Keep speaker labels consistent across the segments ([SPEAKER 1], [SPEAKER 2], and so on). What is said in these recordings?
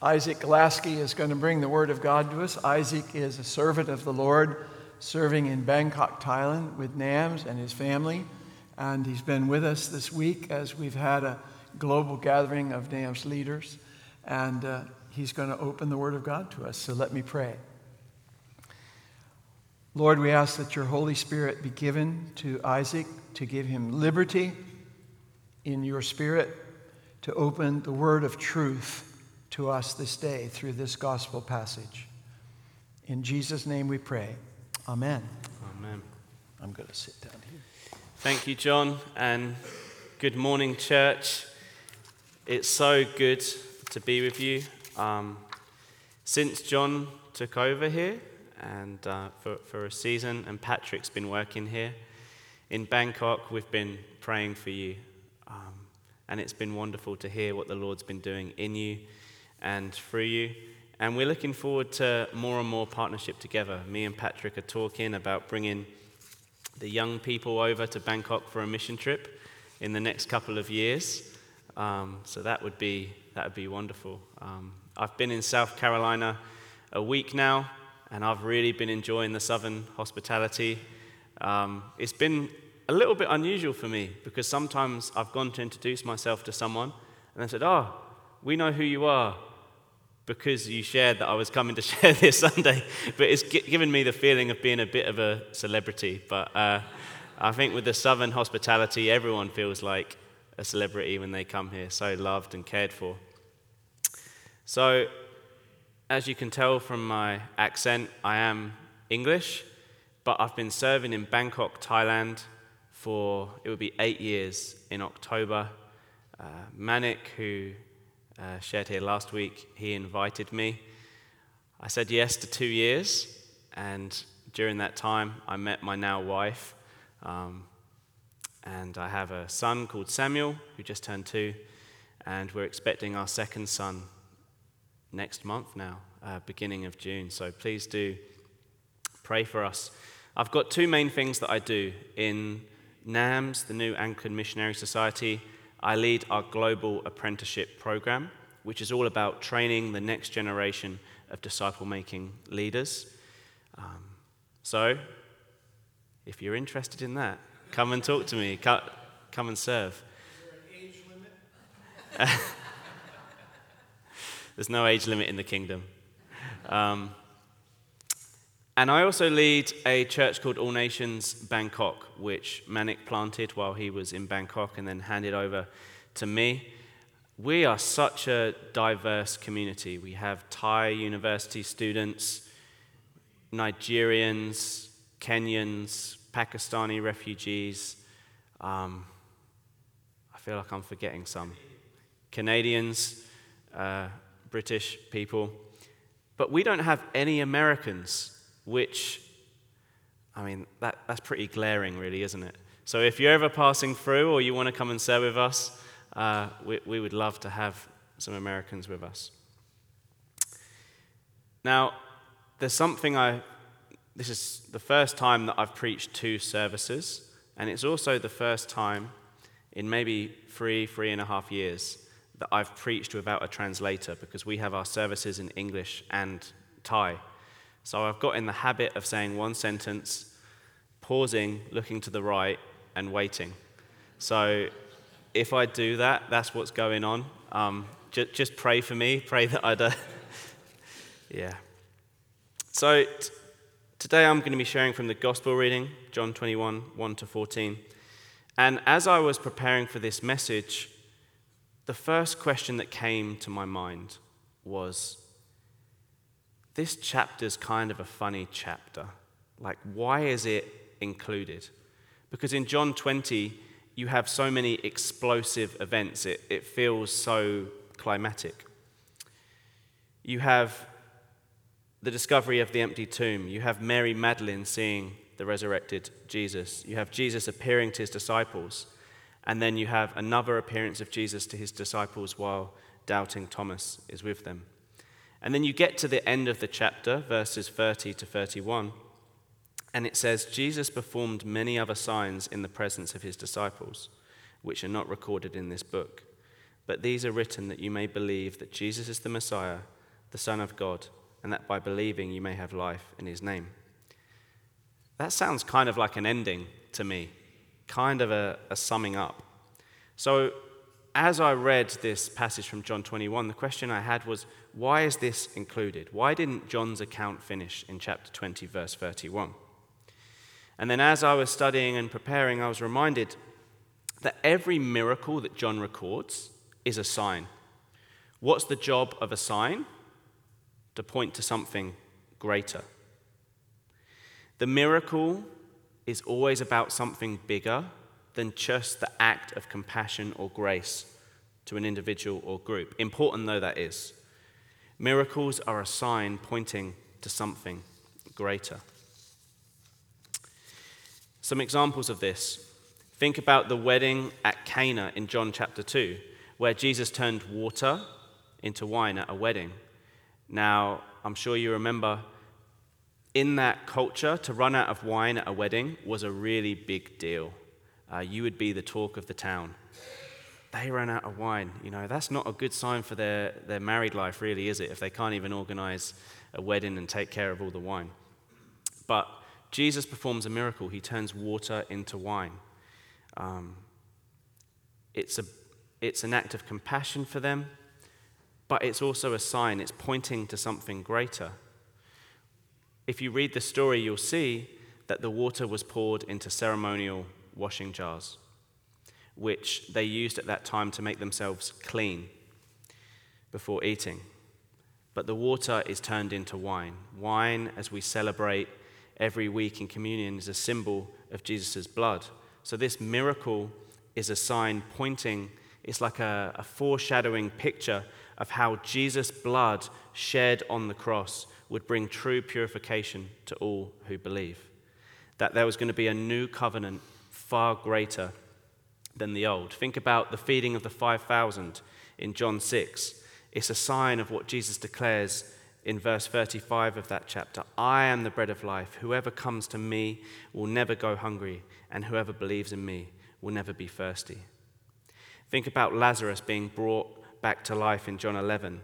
[SPEAKER 1] Isaac Glasky is going to bring the Word of God to us. Isaac is a servant of the Lord, serving in Bangkok, Thailand, with Nams and his family. And he's been with us this week as we've had a global gathering of Nams leaders. And uh, he's going to open the Word of God to us. So let me pray. Lord, we ask that your Holy Spirit be given to Isaac to give him liberty in your spirit to open the word of truth to us this day through this gospel passage. In Jesus' name we pray. Amen.
[SPEAKER 2] Amen.
[SPEAKER 1] I'm going to sit down here.
[SPEAKER 2] Thank you, John, and good morning, church. It's so good to be with you. Um, since John took over here and uh, for, for a season, and Patrick's been working here in Bangkok, we've been praying for you. Um, and it's been wonderful to hear what the Lord's been doing in you and through you. And we're looking forward to more and more partnership together. Me and Patrick are talking about bringing the young people over to Bangkok for a mission trip in the next couple of years. Um, so that would be that would be wonderful. Um, I've been in South Carolina a week now, and I've really been enjoying the southern hospitality. Um, it's been a little bit unusual for me because sometimes I've gone to introduce myself to someone, and they said, "Oh, we know who you are because you shared that I was coming to share this Sunday. But it's given me the feeling of being a bit of a celebrity. But uh, I think with the Southern hospitality, everyone feels like a celebrity when they come here, so loved and cared for. So, as you can tell from my accent, I am English, but I've been serving in Bangkok, Thailand for it would be eight years in October. Uh, Manik, who uh, shared here last week, he invited me. I said yes to two years, and during that time, I met my now wife. Um, and I have a son called Samuel, who just turned two, and we're expecting our second son next month now, uh, beginning of June. So please do pray for us. I've got two main things that I do in NAMS, the New Anglican Missionary Society. I lead our global apprenticeship program, which is all about training the next generation of disciple making leaders. Um, so, if you're interested in that, come and talk to me. Come and serve. There's no age limit in the kingdom. Um, and I also lead a church called All Nations Bangkok, which Manik planted while he was in Bangkok and then handed over to me. We are such a diverse community. We have Thai university students, Nigerians, Kenyans, Pakistani refugees. Um, I feel like I'm forgetting some. Canadians, uh, British people. But we don't have any Americans which, I mean, that, that's pretty glaring, really, isn't it? So if you're ever passing through or you want to come and serve with us, uh, we, we would love to have some Americans with us. Now, there's something I, this is the first time that I've preached two services, and it's also the first time in maybe three, three and a half years that I've preached without a translator because we have our services in English and Thai. So I've got in the habit of saying one sentence, pausing, looking to the right, and waiting. So if I do that, that's what's going on. Um, just, just pray for me. Pray that I do. yeah. So t- today I'm going to be sharing from the gospel reading, John 21, 1 to 14. And as I was preparing for this message, the first question that came to my mind was this chapter's kind of a funny chapter. Like, why is it included? Because in John 20, you have so many explosive events, it, it feels so climatic. You have the discovery of the empty tomb, you have Mary Magdalene seeing the resurrected Jesus, you have Jesus appearing to his disciples, and then you have another appearance of Jesus to his disciples while doubting Thomas is with them. And then you get to the end of the chapter, verses 30 to 31, and it says, Jesus performed many other signs in the presence of his disciples, which are not recorded in this book. but these are written that you may believe that Jesus is the Messiah, the Son of God, and that by believing you may have life in his name. That sounds kind of like an ending to me, kind of a, a summing up. So, as I read this passage from John 21, the question I had was why is this included? Why didn't John's account finish in chapter 20, verse 31? And then, as I was studying and preparing, I was reminded that every miracle that John records is a sign. What's the job of a sign? To point to something greater. The miracle is always about something bigger than just the act of compassion or grace to an individual or group, important though that is. Miracles are a sign pointing to something greater. Some examples of this. Think about the wedding at Cana in John chapter 2, where Jesus turned water into wine at a wedding. Now, I'm sure you remember in that culture, to run out of wine at a wedding was a really big deal. Uh, you would be the talk of the town. They ran out of wine. You know, that's not a good sign for their, their married life, really, is it? If they can't even organize a wedding and take care of all the wine. But Jesus performs a miracle. He turns water into wine. Um, it's, a, it's an act of compassion for them, but it's also a sign. It's pointing to something greater if you read the story, you'll see that the water was poured into ceremonial washing jars, which they used at that time to make themselves clean before eating. But the water is turned into wine. Wine, as we celebrate every week in communion, is a symbol of Jesus' blood. So this miracle is a sign pointing, it's like a, a foreshadowing picture of how Jesus' blood shed on the cross would bring true purification to all who believe. That there was going to be a new covenant far greater than the old. Think about the feeding of the 5,000 in John 6. It's a sign of what Jesus declares in verse 35 of that chapter I am the bread of life. Whoever comes to me will never go hungry, and whoever believes in me will never be thirsty. Think about Lazarus being brought back to life in John 11.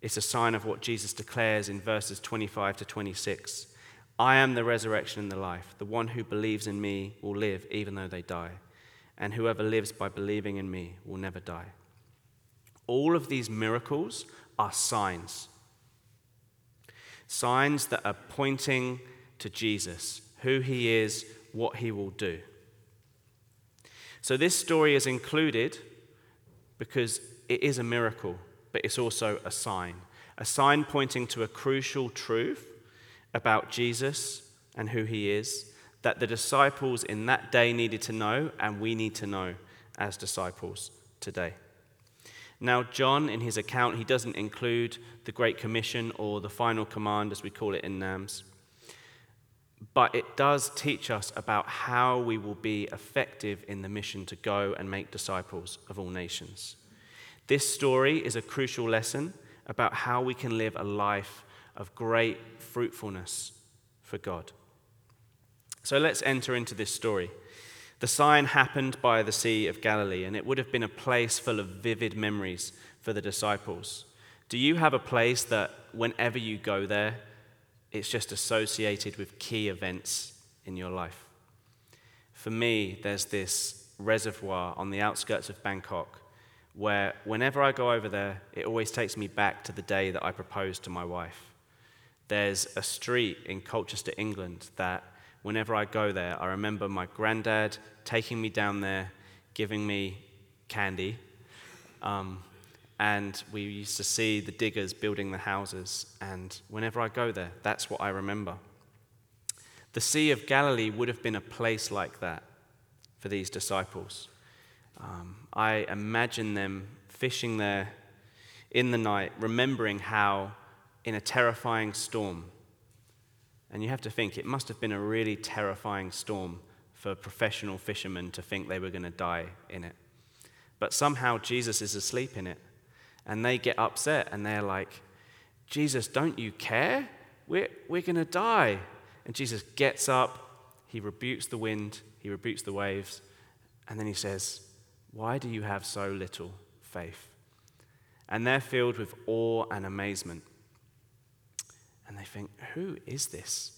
[SPEAKER 2] It's a sign of what Jesus declares in verses 25 to 26. I am the resurrection and the life. The one who believes in me will live even though they die, and whoever lives by believing in me will never die. All of these miracles are signs. Signs that are pointing to Jesus, who he is, what he will do. So, this story is included because it is a miracle but it's also a sign. A sign pointing to a crucial truth about Jesus and who he is that the disciples in that day needed to know, and we need to know as disciples today. Now, John, in his account, he doesn't include the Great Commission or the final command, as we call it in NAMS. But it does teach us about how we will be effective in the mission to go and make disciples of all nations. This story is a crucial lesson about how we can live a life of great fruitfulness for God. So let's enter into this story. The sign happened by the Sea of Galilee, and it would have been a place full of vivid memories for the disciples. Do you have a place that whenever you go there, it's just associated with key events in your life? For me, there's this reservoir on the outskirts of Bangkok where whenever I go over there, it always takes me back to the day that I proposed to my wife. There's a street in Colchester, England, that whenever I go there, I remember my granddad taking me down there, giving me candy. Um, and we used to see the diggers building the houses. And whenever I go there, that's what I remember. The Sea of Galilee would have been a place like that for these disciples. Um, I imagine them fishing there in the night, remembering how in a terrifying storm, and you have to think it must have been a really terrifying storm for professional fishermen to think they were going to die in it. But somehow Jesus is asleep in it, and they get upset and they're like, Jesus, don't you care? We're, we're going to die. And Jesus gets up, he rebukes the wind, he rebukes the waves, and then he says, why do you have so little faith. And they're filled with awe and amazement. And they think, Who is this?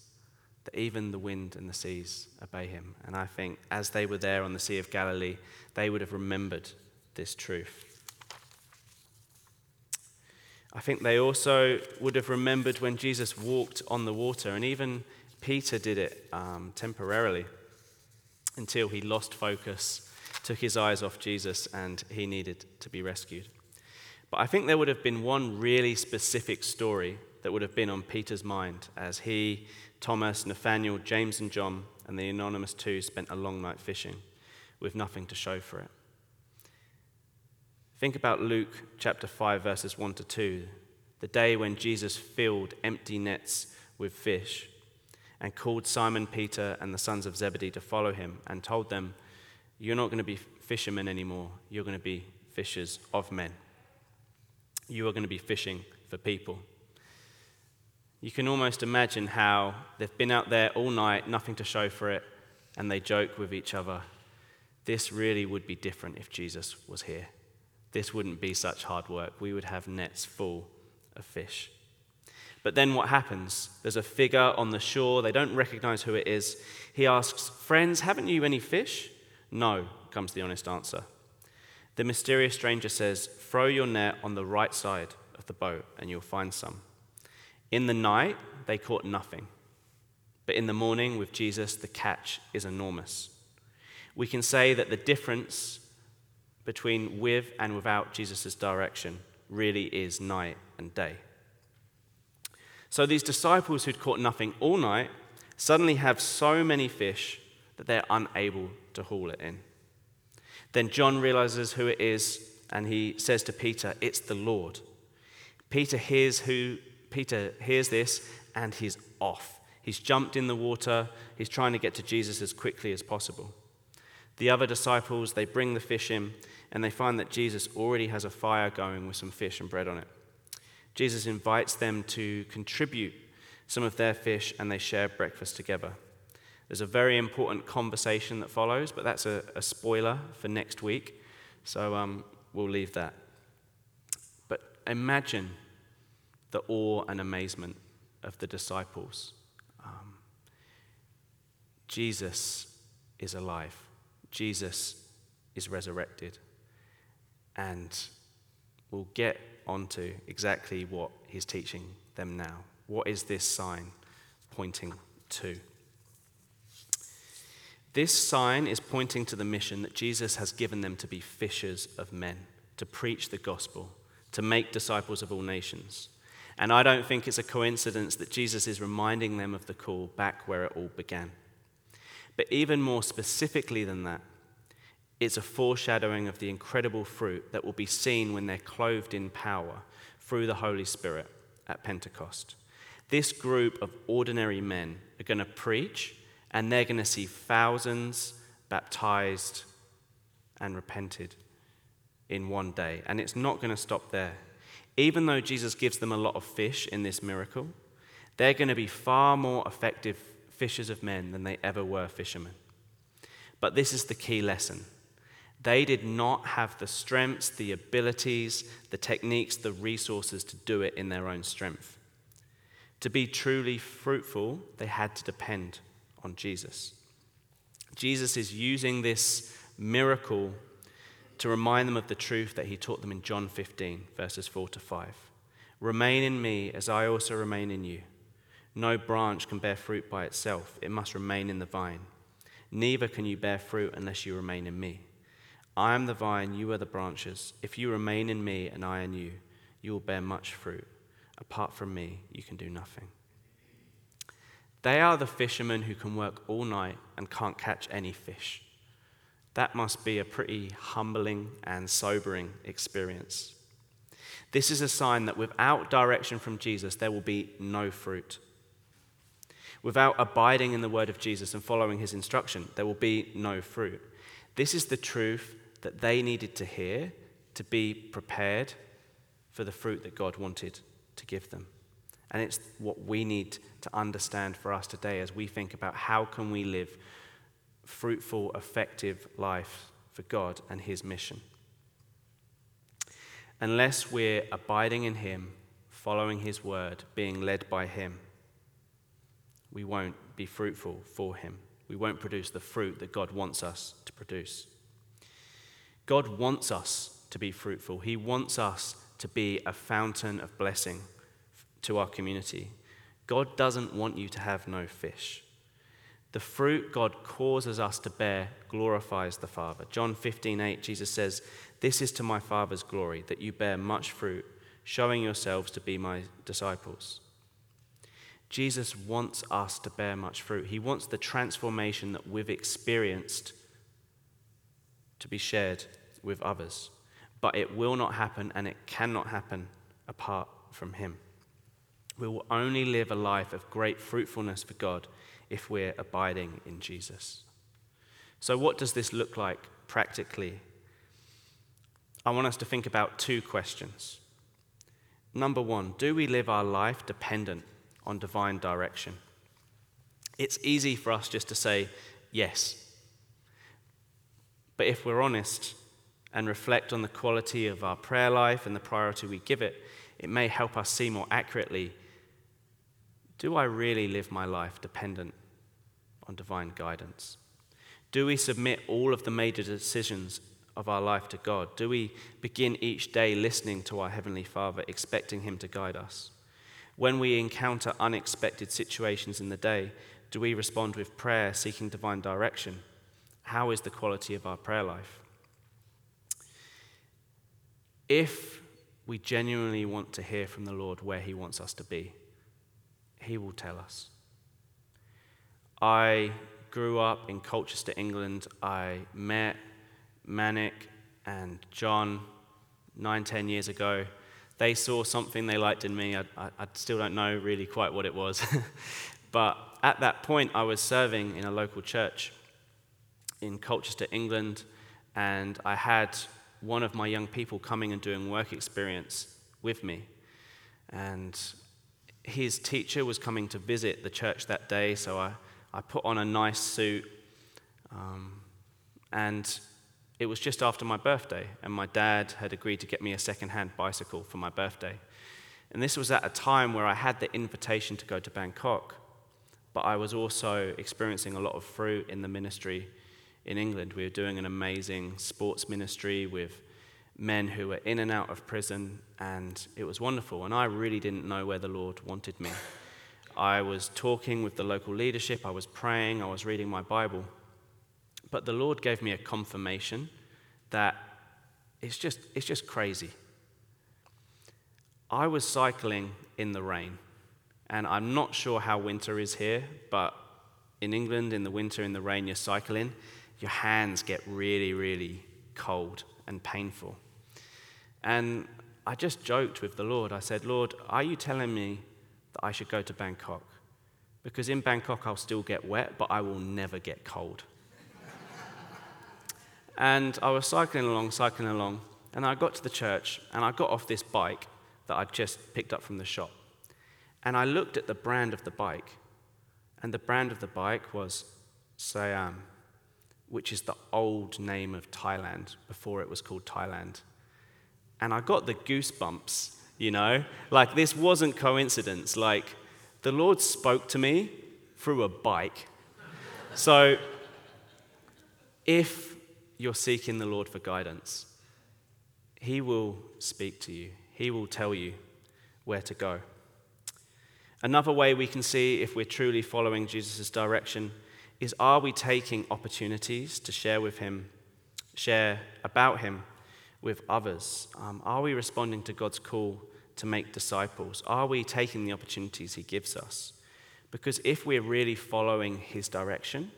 [SPEAKER 2] That even the wind and the seas obey him. And I think as they were there on the Sea of Galilee, they would have remembered this truth. I think they also would have remembered when Jesus walked on the water, and even Peter did it um, temporarily until he lost focus, took his eyes off Jesus, and he needed to be rescued. But I think there would have been one really specific story that would have been on Peter's mind as he, Thomas, Nathaniel, James, and John, and the anonymous two spent a long night fishing with nothing to show for it. Think about Luke chapter 5, verses 1 to 2, the day when Jesus filled empty nets with fish and called Simon Peter and the sons of Zebedee to follow him and told them, You're not going to be fishermen anymore, you're going to be fishers of men. You are going to be fishing for people. You can almost imagine how they've been out there all night, nothing to show for it, and they joke with each other. This really would be different if Jesus was here this wouldn't be such hard work. We would have nets full of fish. But then what happens? There's a figure on the shore. They don't recognize who it is. He asks, Friends, haven't you any fish? No, comes the honest answer. The mysterious stranger says, Throw your net on the right side of the boat and you'll find some. In the night, they caught nothing. But in the morning, with Jesus, the catch is enormous. We can say that the difference between with and without Jesus' direction really is night and day. So these disciples who'd caught nothing all night suddenly have so many fish that they're unable to haul it in. Then John realizes who it is and he says to Peter, It's the Lord. Peter hears who Peter hears this and he's off. He's jumped in the water. He's trying to get to Jesus as quickly as possible. The other disciples, they bring the fish in and they find that Jesus already has a fire going with some fish and bread on it. Jesus invites them to contribute some of their fish and they share breakfast together. There's a very important conversation that follows, but that's a, a spoiler for next week, so um, we'll leave that. But imagine the awe and amazement of the disciples. Um, Jesus is alive, Jesus is resurrected. And we'll get onto exactly what he's teaching them now. What is this sign pointing to? This sign is pointing to the mission that Jesus has given them to be fishers of men, to preach the gospel, to make disciples of all nations. And I don't think it's a coincidence that Jesus is reminding them of the call back where it all began. But even more specifically than that, it's a foreshadowing of the incredible fruit that will be seen when they're clothed in power through the Holy Spirit at Pentecost. This group of ordinary men are going to preach, and they're going to see thousands baptized and repented in one day. And it's not going to stop there. Even though Jesus gives them a lot of fish in this miracle, they're going to be far more effective fishers of men than they ever were fishermen. But this is the key lesson they did not have the strengths, the abilities, the techniques, the resources to do it in their own strength. To be truly fruitful, they had to depend on Jesus. Jesus is using this miracle to remind them of the truth that he taught them in John 15, verses 4 to 5. Remain in me as I also remain in you. No branch can bear fruit by itself, it must remain in the vine. Neither can you bear fruit unless you remain in me. I am the vine, you are the branches. If you remain in me and I in you, you will bear much fruit. Apart from me, you can do nothing. They are the fishermen who can work all night and can't catch any fish. That must be a pretty humbling and sobering experience. This is a sign that without direction from Jesus, there will be no fruit. Without abiding in the word of Jesus and following his instruction, there will be no fruit. This is the truth that they needed to hear to be prepared for the fruit that God wanted to give them. And it's what we need to understand for us today as we think about how can we live fruitful, effective life for God and his mission. Unless we're abiding in Him, following His word, being led by Him, we won't be fruitful for Him. We won't produce the fruit that God wants us to produce. God wants us to be fruitful. He wants us to be a fountain of blessing to our community. God doesn't want you to have no fish. The fruit God causes us to bear glorifies the Father. John 15, 8, Jesus says, This is to my Father's glory, that you bear much fruit, showing yourselves to be my disciples. Jesus wants us to bear much fruit. He wants the transformation that we've experienced to be shared with others. But it will not happen and it cannot happen apart from Him. We will only live a life of great fruitfulness for God if we're abiding in Jesus. So, what does this look like practically? I want us to think about two questions. Number one, do we live our life dependent on divine direction? It's easy for us just to say yes. But if we're honest and reflect on the quality of our prayer life and the priority we give it, it may help us see more accurately do I really live my life dependent on divine guidance? Do we submit all of the major decisions of our life to God? Do we begin each day listening to our Heavenly Father, expecting Him to guide us? When we encounter unexpected situations in the day, do we respond with prayer, seeking divine direction? How is the quality of our prayer life? If we genuinely want to hear from the Lord where He wants us to be, he will tell us. I grew up in Colchester, England. I met Manik and John nine, ten years ago. They saw something they liked in me. I, I, I still don't know really quite what it was. but at that point, I was serving in a local church in Colchester, England, and I had one of my young people coming and doing work experience with me. And his teacher was coming to visit the church that day, so I, I put on a nice suit. Um, and it was just after my birthday, and my dad had agreed to get me a second-hand bicycle for my birthday. And this was at a time where I had the invitation to go to Bangkok, but I was also experiencing a lot of fruit in the ministry in England. We were doing an amazing sports ministry with men who were in and out of prison, and it was wonderful. And I really didn't know where the Lord wanted me. I was talking with the local leadership, I was praying, I was reading my Bible. But the Lord gave me a confirmation that it's just, it's just crazy. I was cycling in the rain, and I'm not sure how winter is here, but in England, in the winter, in the rain, you're cycling, your hands get really, really cold and painful. And I just joked with the Lord. I said, Lord, are you telling me that I should go to Bangkok? Because in Bangkok, I'll still get wet, but I will never get cold. and I was cycling along, cycling along, and I got to the church, and I got off this bike that I'd just picked up from the shop. And I looked at the brand of the bike, and the brand of the bike was Siam, which is the old name of Thailand before it was called Thailand. And I got the goosebumps, you know? Like, this wasn't coincidence. Like, the Lord spoke to me through a bike. So, if you're seeking the Lord for guidance, He will speak to you, He will tell you where to go. Another way we can see if we're truly following Jesus' direction is are we taking opportunities to share with Him, share about Him with others? Um, are we responding to God's call to make disciples? Are we taking the opportunities He gives us? Because if we're really following His direction,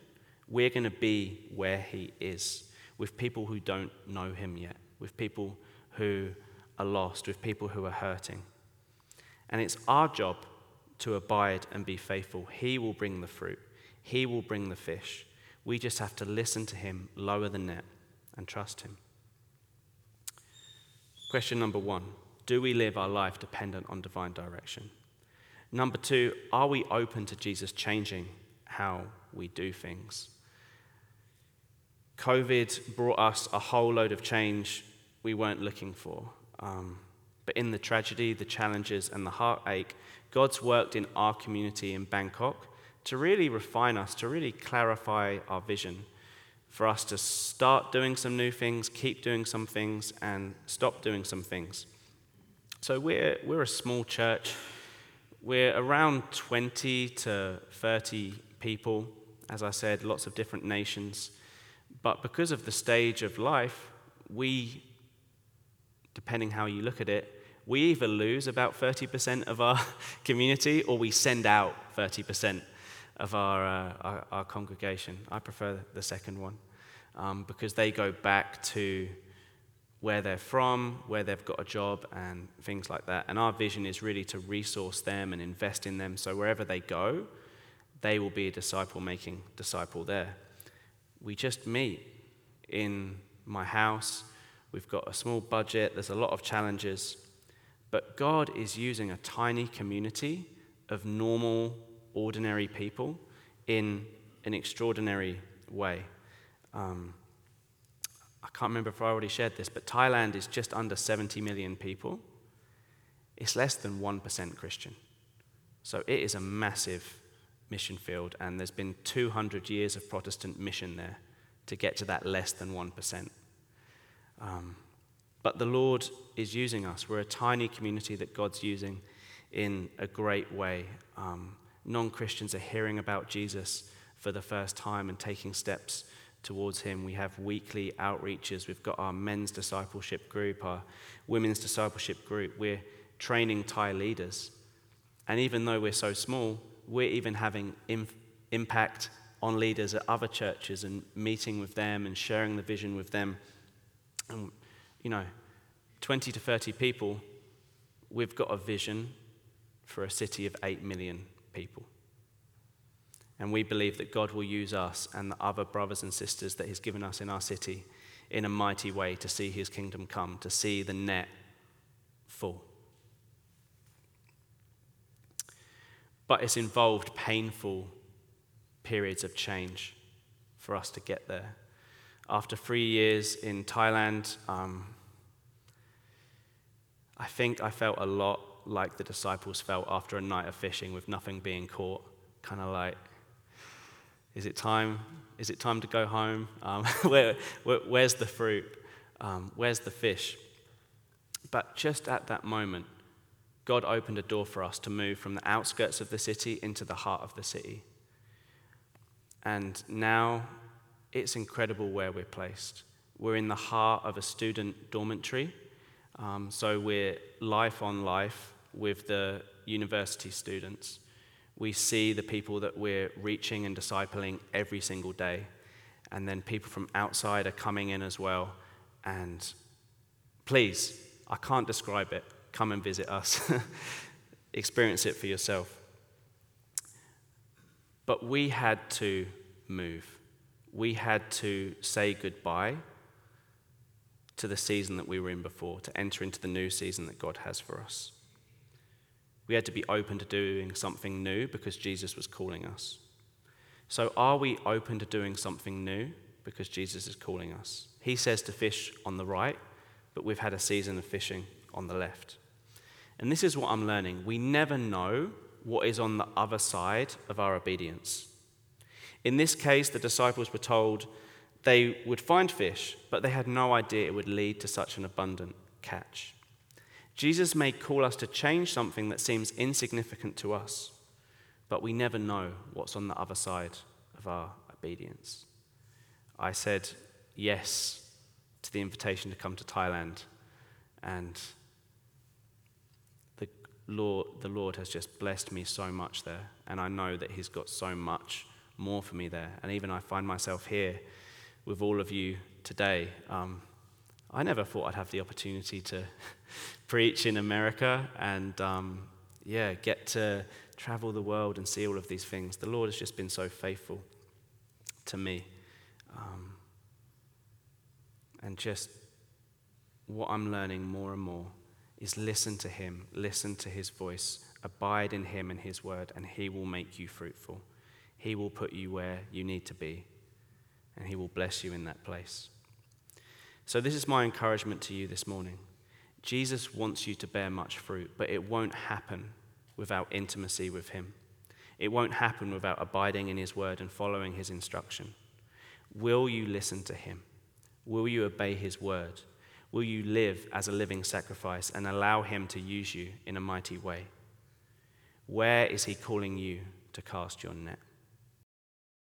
[SPEAKER 2] we're going to be where He is with people who don't know Him yet, with people who are lost, with people who are hurting. And it's our job to abide and be faithful. He will bring the fruit, He will bring the fish. We just have to listen to Him, lower the net, and trust Him. Question number one Do we live our life dependent on divine direction? Number two, are we open to Jesus changing how we do things? COVID brought us a whole load of change we weren't looking for. Um, but in the tragedy, the challenges, and the heartache, God's worked in our community in Bangkok to really refine us, to really clarify our vision, for us to start doing some new things, keep doing some things, and stop doing some things. So we're, we're a small church. We're around 20 to 30 people, as I said, lots of different nations. But because of the stage of life, we, depending how you look at it, we either lose about 30% of our community or we send out 30% of our, uh, our, our, congregation. I prefer the second one um, because they go back to where they're from, where they've got a job, and things like that. And our vision is really to resource them and invest in them so wherever they go, they will be a disciple making disciple there. We just meet in my house. We've got a small budget, there's a lot of challenges. But God is using a tiny community of normal, ordinary people in an extraordinary way. Um, I can't remember if I already shared this, but Thailand is just under 70 million people. It's less than 1% Christian. So it is a massive mission field, and there's been 200 years of Protestant mission there to get to that less than 1%. Um, but the Lord is using us. We're a tiny community that God's using in a great way. Um, non Christians are hearing about Jesus for the first time and taking steps towards Him. We have weekly outreaches. We've got our men's discipleship group, our women's discipleship group. We're training Thai leaders. And even though we're so small, we're even having impact on leaders at other churches and meeting with them and sharing the vision with them. And, you know, 20 to 30 people, we've got a vision for a city of 8 million people. And we believe that God will use us and the other brothers and sisters that He's given us in our city in a mighty way to see His kingdom come, to see the net full. But it's involved painful periods of change for us to get there. After three years in Thailand, um, I think I felt a lot like the disciples felt after a night of fishing with nothing being caught. Kind of like, is it time? Is it time to go home? Um, where, where, where's the fruit? Um, where's the fish? But just at that moment, God opened a door for us to move from the outskirts of the city into the heart of the city. And now it's incredible where we're placed. We're in the heart of a student dormitory. Um, so we're life on life with the university students. We see the people that we're reaching and discipling every single day. And then people from outside are coming in as well. And please, I can't describe it. Come and visit us, experience it for yourself. But we had to move. We had to say goodbye to the season that we were in before, to enter into the new season that God has for us. We had to be open to doing something new because Jesus was calling us. So, are we open to doing something new because Jesus is calling us? He says to fish on the right, but we've had a season of fishing on the left. And this is what I'm learning. We never know what is on the other side of our obedience. In this case, the disciples were told they would find fish, but they had no idea it would lead to such an abundant catch. Jesus may call us to change something that seems insignificant to us, but we never know what's on the other side of our obedience. I said yes to the invitation to come to Thailand, and the Lord, the Lord has just blessed me so much there, and I know that He's got so much more for me there. And even I find myself here with all of you today. Um, I never thought I'd have the opportunity to preach in America and, um, yeah, get to travel the world and see all of these things. The Lord has just been so faithful to me. Um, and just what I'm learning more and more is listen to Him, listen to His voice, abide in Him and His word, and He will make you fruitful. He will put you where you need to be, and He will bless you in that place. So, this is my encouragement to you this morning. Jesus wants you to bear much fruit, but it won't happen without intimacy with Him. It won't happen without abiding in His word and following His instruction. Will you listen to Him? Will you obey His word? Will you live as a living sacrifice and allow Him to use you in a mighty way? Where is He calling you to cast your net?